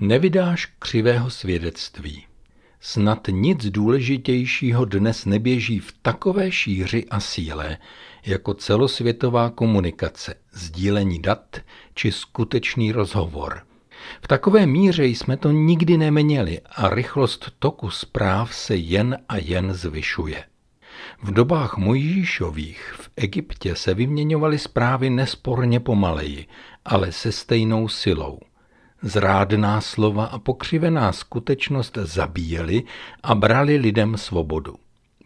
Nevydáš křivého svědectví. Snad nic důležitějšího dnes neběží v takové šíři a síle, jako celosvětová komunikace, sdílení dat či skutečný rozhovor. V takové míře jsme to nikdy neměli a rychlost toku zpráv se jen a jen zvyšuje. V dobách Mojžíšových v Egyptě se vyměňovaly zprávy nesporně pomaleji, ale se stejnou silou – Zrádná slova a pokřivená skutečnost zabíjeli a brali lidem svobodu.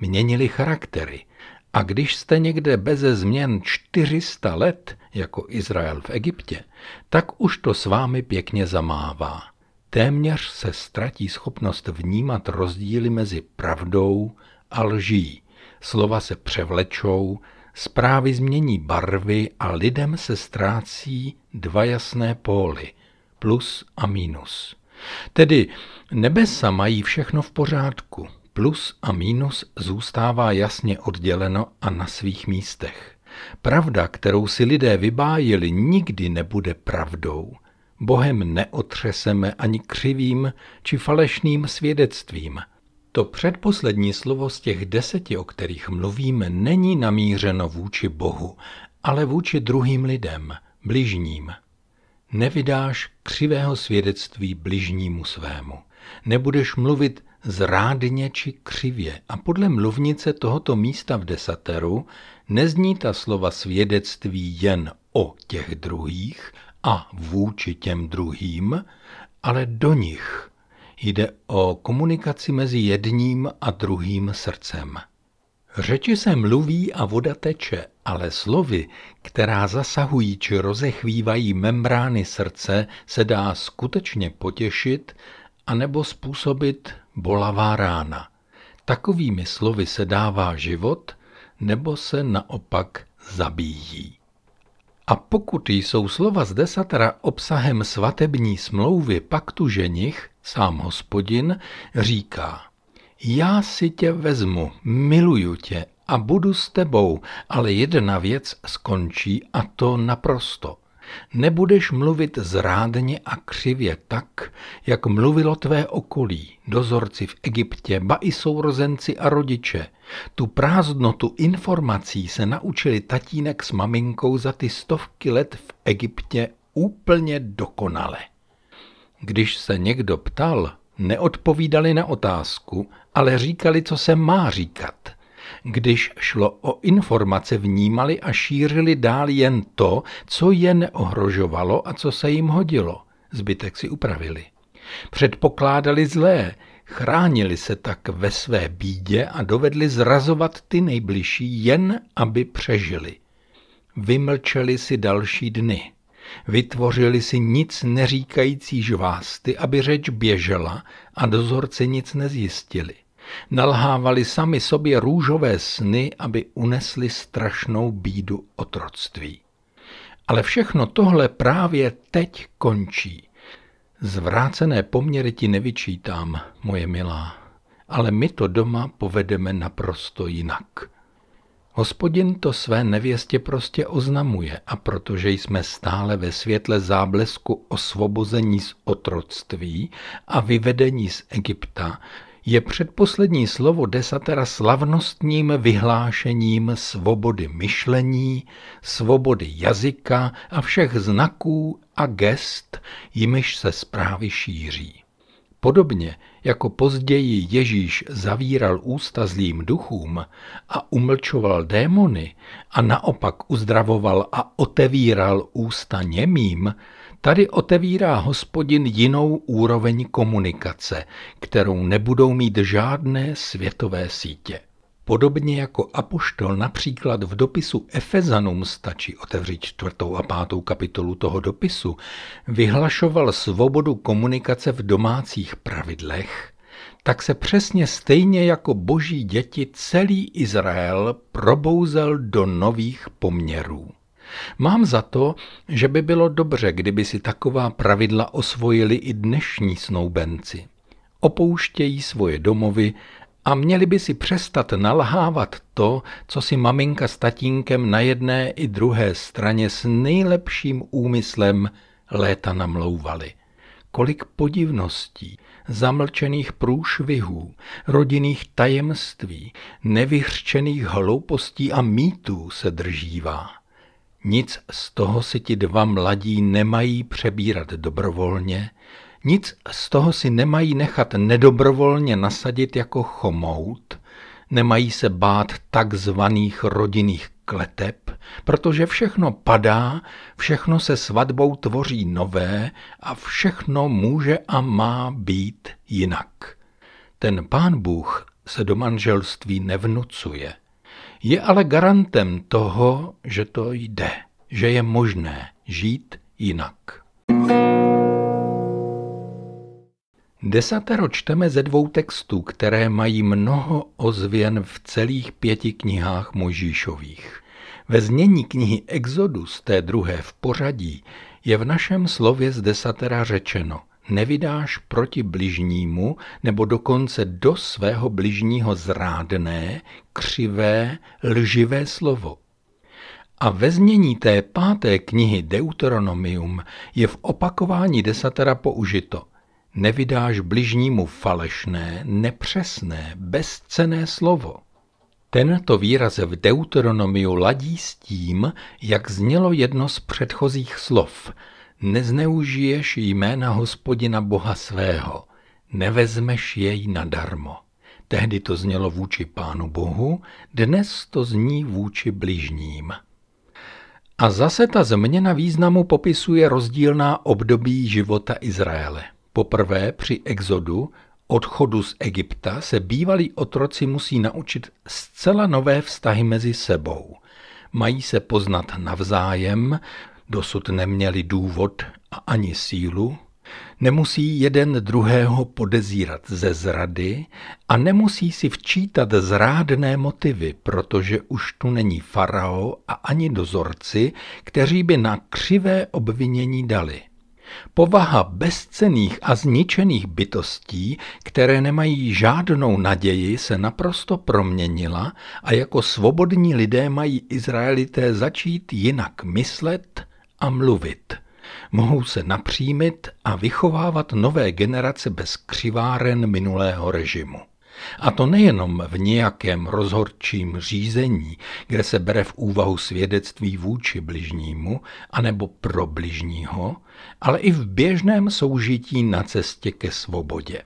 Měnili charaktery. A když jste někde beze změn 400 let, jako Izrael v Egyptě, tak už to s vámi pěkně zamává. Téměř se ztratí schopnost vnímat rozdíly mezi pravdou a lží. Slova se převlečou, zprávy změní barvy a lidem se ztrácí dva jasné póly – plus a minus. Tedy nebesa mají všechno v pořádku, plus a minus zůstává jasně odděleno a na svých místech. Pravda, kterou si lidé vybájili, nikdy nebude pravdou. Bohem neotřeseme ani křivým či falešným svědectvím. To předposlední slovo z těch deseti, o kterých mluvíme, není namířeno vůči Bohu, ale vůči druhým lidem, bližním. Nevydáš křivého svědectví bližnímu svému. Nebudeš mluvit zrádně či křivě. A podle mluvnice tohoto místa v desateru nezní ta slova svědectví jen o těch druhých a vůči těm druhým, ale do nich. Jde o komunikaci mezi jedním a druhým srdcem. Řeči se mluví a voda teče, ale slovy, která zasahují či rozechvívají membrány srdce, se dá skutečně potěšit anebo způsobit bolavá rána. Takovými slovy se dává život nebo se naopak zabíjí. A pokud jsou slova z desatera obsahem svatební smlouvy paktu ženich, sám hospodin říká – já si tě vezmu, miluju tě a budu s tebou, ale jedna věc skončí a to naprosto. Nebudeš mluvit zrádně a křivě tak, jak mluvilo tvé okolí, dozorci v Egyptě, ba i sourozenci a rodiče. Tu prázdnotu informací se naučili tatínek s maminkou za ty stovky let v Egyptě úplně dokonale. Když se někdo ptal, neodpovídali na otázku, ale říkali, co se má říkat. Když šlo o informace, vnímali a šířili dál jen to, co je neohrožovalo a co se jim hodilo. Zbytek si upravili. Předpokládali zlé, chránili se tak ve své bídě a dovedli zrazovat ty nejbližší, jen aby přežili. Vymlčeli si další dny. Vytvořili si nic neříkající žvásty, aby řeč běžela a dozorci nic nezjistili. Nalhávali sami sobě růžové sny, aby unesli strašnou bídu otroctví. Ale všechno tohle právě teď končí. Zvrácené poměry ti nevyčítám, moje milá, ale my to doma povedeme naprosto jinak. Hospodin to své nevěstě prostě oznamuje a protože jsme stále ve světle záblesku osvobození z otroctví a vyvedení z Egypta, je předposlední slovo desatera slavnostním vyhlášením svobody myšlení, svobody jazyka a všech znaků a gest, jimiž se zprávy šíří. Podobně jako později Ježíš zavíral ústa zlým duchům a umlčoval démony a naopak uzdravoval a otevíral ústa němým, tady otevírá hospodin jinou úroveň komunikace, kterou nebudou mít žádné světové sítě. Podobně jako apoštol například v dopisu Efezanum stačí otevřít čtvrtou a pátou kapitolu toho dopisu, vyhlašoval svobodu komunikace v domácích pravidlech, tak se přesně stejně jako boží děti celý Izrael probouzel do nových poměrů. Mám za to, že by bylo dobře, kdyby si taková pravidla osvojili i dnešní snoubenci. Opouštějí svoje domovy a měli by si přestat nalhávat to, co si maminka s tatínkem na jedné i druhé straně s nejlepším úmyslem léta namlouvali. kolik podivností, zamlčených průšvihů, rodinných tajemství, nevyřčených hloupostí a mýtů se držívá. Nic z toho si ti dva mladí nemají přebírat dobrovolně, nic z toho si nemají nechat nedobrovolně nasadit jako chomout, nemají se bát takzvaných rodinných kleteb, protože všechno padá, všechno se svatbou tvoří nové a všechno může a má být jinak. Ten pán Bůh se do manželství nevnucuje. Je ale garantem toho, že to jde, že je možné žít jinak. Desatero čteme ze dvou textů, které mají mnoho ozvěn v celých pěti knihách Mojžíšových. Ve znění knihy Exodus, té druhé v pořadí, je v našem slově z desatera řečeno nevydáš proti bližnímu nebo dokonce do svého bližního zrádné, křivé, lživé slovo. A ve znění té páté knihy Deuteronomium je v opakování desatera použito – nevydáš bližnímu falešné, nepřesné, bezcené slovo. Tento výraz v Deuteronomiu ladí s tím, jak znělo jedno z předchozích slov. Nezneužiješ jména hospodina Boha svého, nevezmeš jej nadarmo. Tehdy to znělo vůči Pánu Bohu, dnes to zní vůči bližním. A zase ta změna významu popisuje rozdílná období života Izraele. Poprvé při exodu, odchodu z Egypta, se bývalí otroci musí naučit zcela nové vztahy mezi sebou. Mají se poznat navzájem, dosud neměli důvod a ani sílu, nemusí jeden druhého podezírat ze zrady a nemusí si včítat zrádné motivy, protože už tu není farao a ani dozorci, kteří by na křivé obvinění dali. Povaha bezcených a zničených bytostí, které nemají žádnou naději, se naprosto proměnila a jako svobodní lidé mají Izraelité začít jinak myslet a mluvit. Mohou se napřímit a vychovávat nové generace bez křiváren minulého režimu. A to nejenom v nějakém rozhodčím řízení, kde se bere v úvahu svědectví vůči bližnímu anebo pro bližního, ale i v běžném soužití na cestě ke svobodě.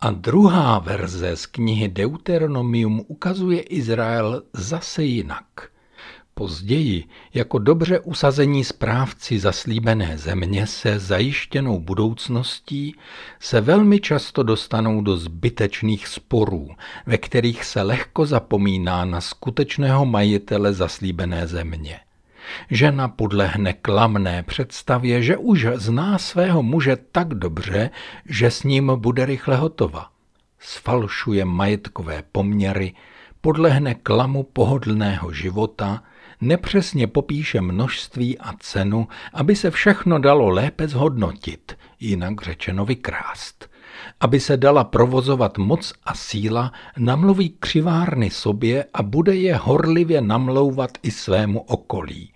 A druhá verze z knihy Deuteronomium ukazuje Izrael zase jinak – Později, jako dobře usazení správci zaslíbené země se zajištěnou budoucností, se velmi často dostanou do zbytečných sporů, ve kterých se lehko zapomíná na skutečného majitele zaslíbené země. Žena podlehne klamné představě, že už zná svého muže tak dobře, že s ním bude rychle hotova. Sfalšuje majetkové poměry, podlehne klamu pohodlného života – nepřesně popíše množství a cenu, aby se všechno dalo lépe zhodnotit, jinak řečeno vykrást. Aby se dala provozovat moc a síla, namluví křivárny sobě a bude je horlivě namlouvat i svému okolí.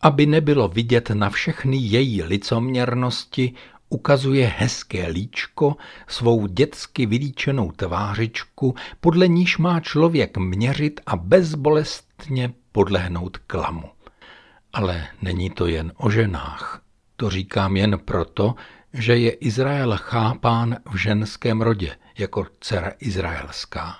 Aby nebylo vidět na všechny její licoměrnosti, ukazuje hezké líčko, svou dětsky vylíčenou tvářičku, podle níž má člověk měřit a bezbolestně podlehnout klamu. Ale není to jen o ženách. To říkám jen proto, že je Izrael chápán v ženském rodě jako dcera izraelská.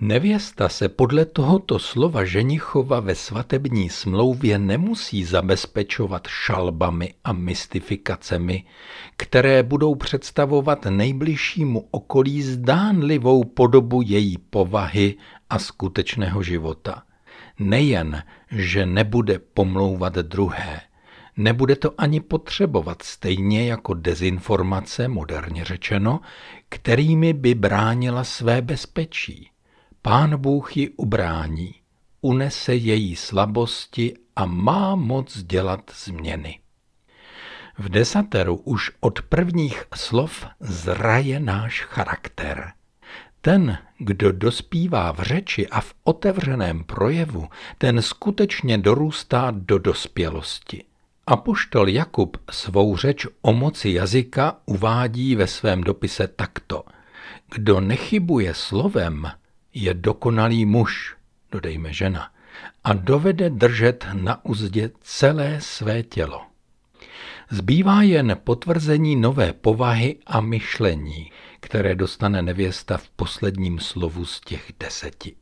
Nevěsta se podle tohoto slova ženichova ve svatební smlouvě nemusí zabezpečovat šalbami a mystifikacemi, které budou představovat nejbližšímu okolí zdánlivou podobu její povahy a skutečného života – nejen, že nebude pomlouvat druhé, nebude to ani potřebovat stejně jako dezinformace, moderně řečeno, kterými by bránila své bezpečí. Pán Bůh ji ubrání, unese její slabosti a má moc dělat změny. V desateru už od prvních slov zraje náš charakter – ten, kdo dospívá v řeči a v otevřeném projevu, ten skutečně dorůstá do dospělosti. Apoštol Jakub svou řeč o moci jazyka uvádí ve svém dopise takto. Kdo nechybuje slovem, je dokonalý muž, dodejme žena, a dovede držet na uzdě celé své tělo. Zbývá jen potvrzení nové povahy a myšlení, které dostane nevěsta v posledním slovu z těch deseti.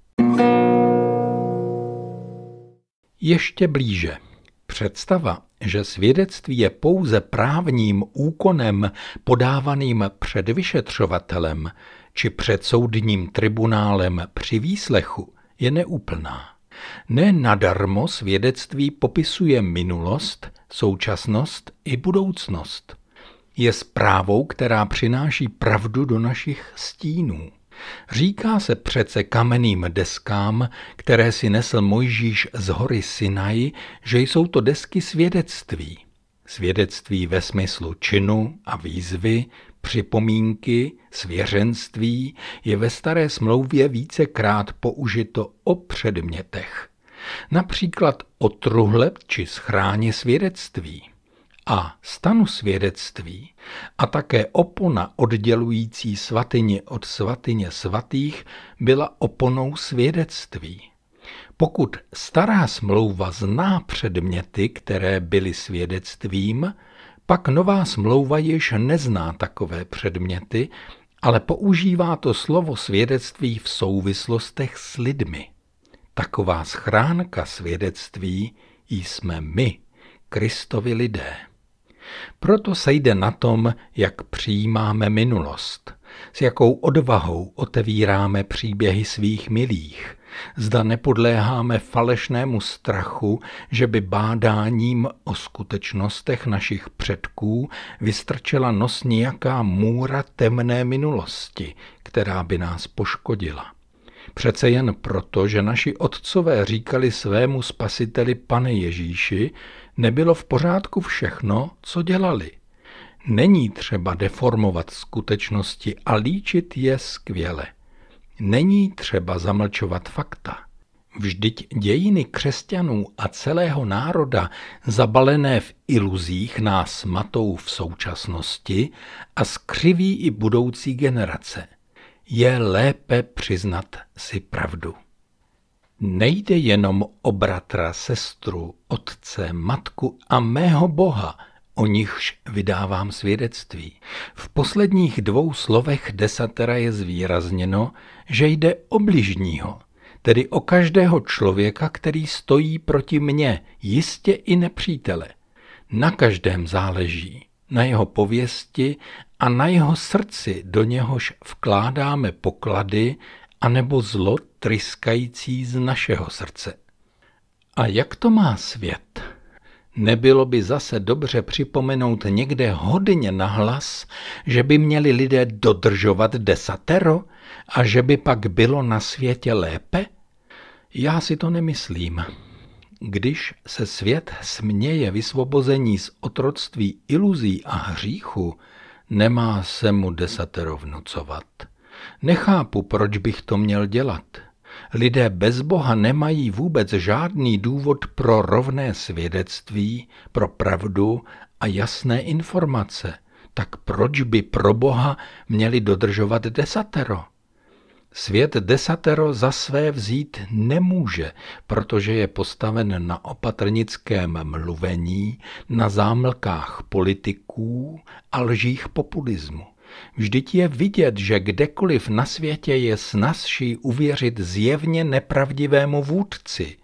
Ještě blíže. Představa, že svědectví je pouze právním úkonem podávaným před vyšetřovatelem či před soudním tribunálem při výslechu, je neúplná. Ne nadarmo svědectví popisuje minulost, současnost i budoucnost. Je zprávou, která přináší pravdu do našich stínů. Říká se přece kamenným deskám, které si nesl Mojžíš z hory Sinai, že jsou to desky svědectví. Svědectví ve smyslu činu a výzvy, připomínky, svěřenství je ve staré smlouvě vícekrát použito o předmětech. Například o truhle či schráně svědectví a stanu svědectví a také opona oddělující svatyně od svatyně svatých byla oponou svědectví. Pokud stará smlouva zná předměty, které byly svědectvím, pak nová smlouva již nezná takové předměty, ale používá to slovo svědectví v souvislostech s lidmi. Taková schránka svědectví jsme my, Kristovi lidé. Proto se jde na tom, jak přijímáme minulost, s jakou odvahou otevíráme příběhy svých milých, zda nepodléháme falešnému strachu, že by bádáním o skutečnostech našich předků vystrčila nos nějaká můra temné minulosti, která by nás poškodila. Přece jen proto, že naši otcové říkali svému spasiteli Pane Ježíši, nebylo v pořádku všechno, co dělali. Není třeba deformovat skutečnosti a líčit je skvěle. Není třeba zamlčovat fakta. Vždyť dějiny křesťanů a celého národa zabalené v iluzích nás matou v současnosti a skřiví i budoucí generace. Je lépe přiznat si pravdu. Nejde jenom o bratra, sestru, otce, matku a mého Boha, o nichž vydávám svědectví. V posledních dvou slovech desatera je zvýrazněno, že jde o bližního, tedy o každého člověka, který stojí proti mně, jistě i nepřítele. Na každém záleží, na jeho pověsti a na jeho srdci, do něhož vkládáme poklady anebo zlo tryskající z našeho srdce. A jak to má svět? Nebylo by zase dobře připomenout někde hodně nahlas, že by měli lidé dodržovat desatero a že by pak bylo na světě lépe? Já si to nemyslím. Když se svět směje vysvobození z otroctví iluzí a hříchu, nemá se mu desatero vnucovat. Nechápu, proč bych to měl dělat. Lidé bez Boha nemají vůbec žádný důvod pro rovné svědectví, pro pravdu a jasné informace. Tak proč by pro Boha měli dodržovat desatero? Svět desatero za své vzít nemůže, protože je postaven na opatrnickém mluvení, na zámlkách politiků a lžích populismu. Vždyť je vidět, že kdekoliv na světě je snazší uvěřit zjevně nepravdivému vůdci.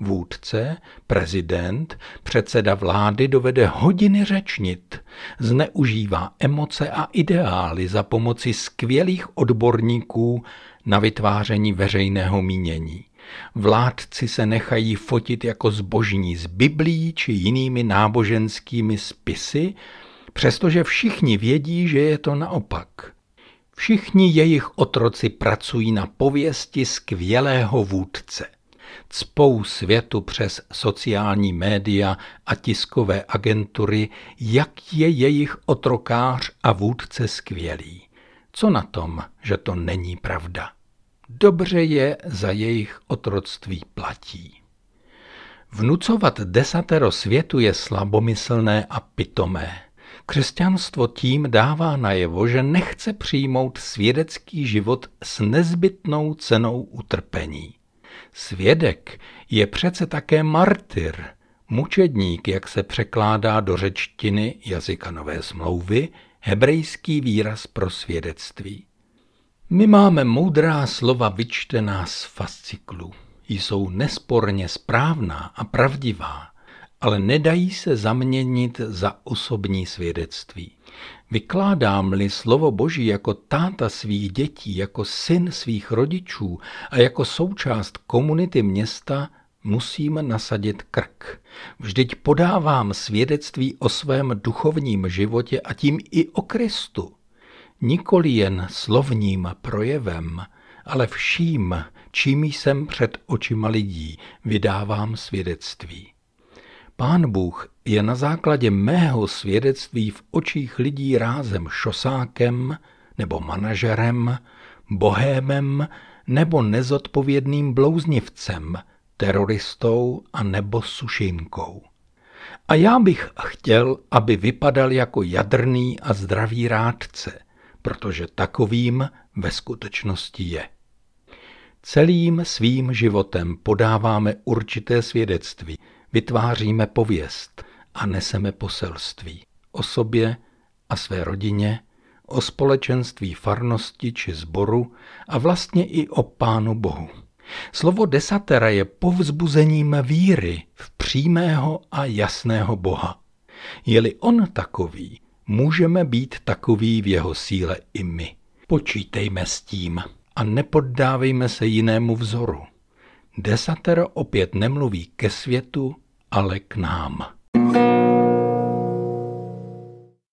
Vůdce, prezident, předseda vlády dovede hodiny řečnit, zneužívá emoce a ideály za pomoci skvělých odborníků na vytváření veřejného mínění. Vládci se nechají fotit jako zbožní z Biblí či jinými náboženskými spisy, přestože všichni vědí, že je to naopak. Všichni jejich otroci pracují na pověsti skvělého vůdce. Cpou světu přes sociální média a tiskové agentury, jak je jejich otrokář a vůdce skvělý. Co na tom, že to není pravda? Dobře je za jejich otroctví platí. Vnucovat desatero světu je slabomyslné a pitomé. Křesťanstvo tím dává najevo, že nechce přijmout svědecký život s nezbytnou cenou utrpení. Svědek je přece také martyr, mučedník, jak se překládá do řečtiny jazyka Nové smlouvy, hebrejský výraz pro svědectví. My máme moudrá slova vyčtená z fasciklu. Jsou nesporně správná a pravdivá, ale nedají se zaměnit za osobní svědectví. Vykládám-li slovo Boží jako táta svých dětí, jako syn svých rodičů a jako součást komunity města, musím nasadit krk. Vždyť podávám svědectví o svém duchovním životě a tím i o Kristu. Nikoli jen slovním projevem, ale vším, čím jsem před očima lidí, vydávám svědectví. Pán Bůh je na základě mého svědectví v očích lidí rázem šosákem nebo manažerem, bohémem nebo nezodpovědným blouznivcem, teroristou a nebo sušinkou. A já bych chtěl, aby vypadal jako jadrný a zdravý rádce, protože takovým ve skutečnosti je. Celým svým životem podáváme určité svědectví, vytváříme pověst a neseme poselství o sobě a své rodině, o společenství farnosti či sboru a vlastně i o Pánu Bohu. Slovo desatera je povzbuzením víry v přímého a jasného Boha. Je-li on takový, můžeme být takový v jeho síle i my. Počítejme s tím a nepoddávejme se jinému vzoru. Desatero opět nemluví ke světu, ale k nám.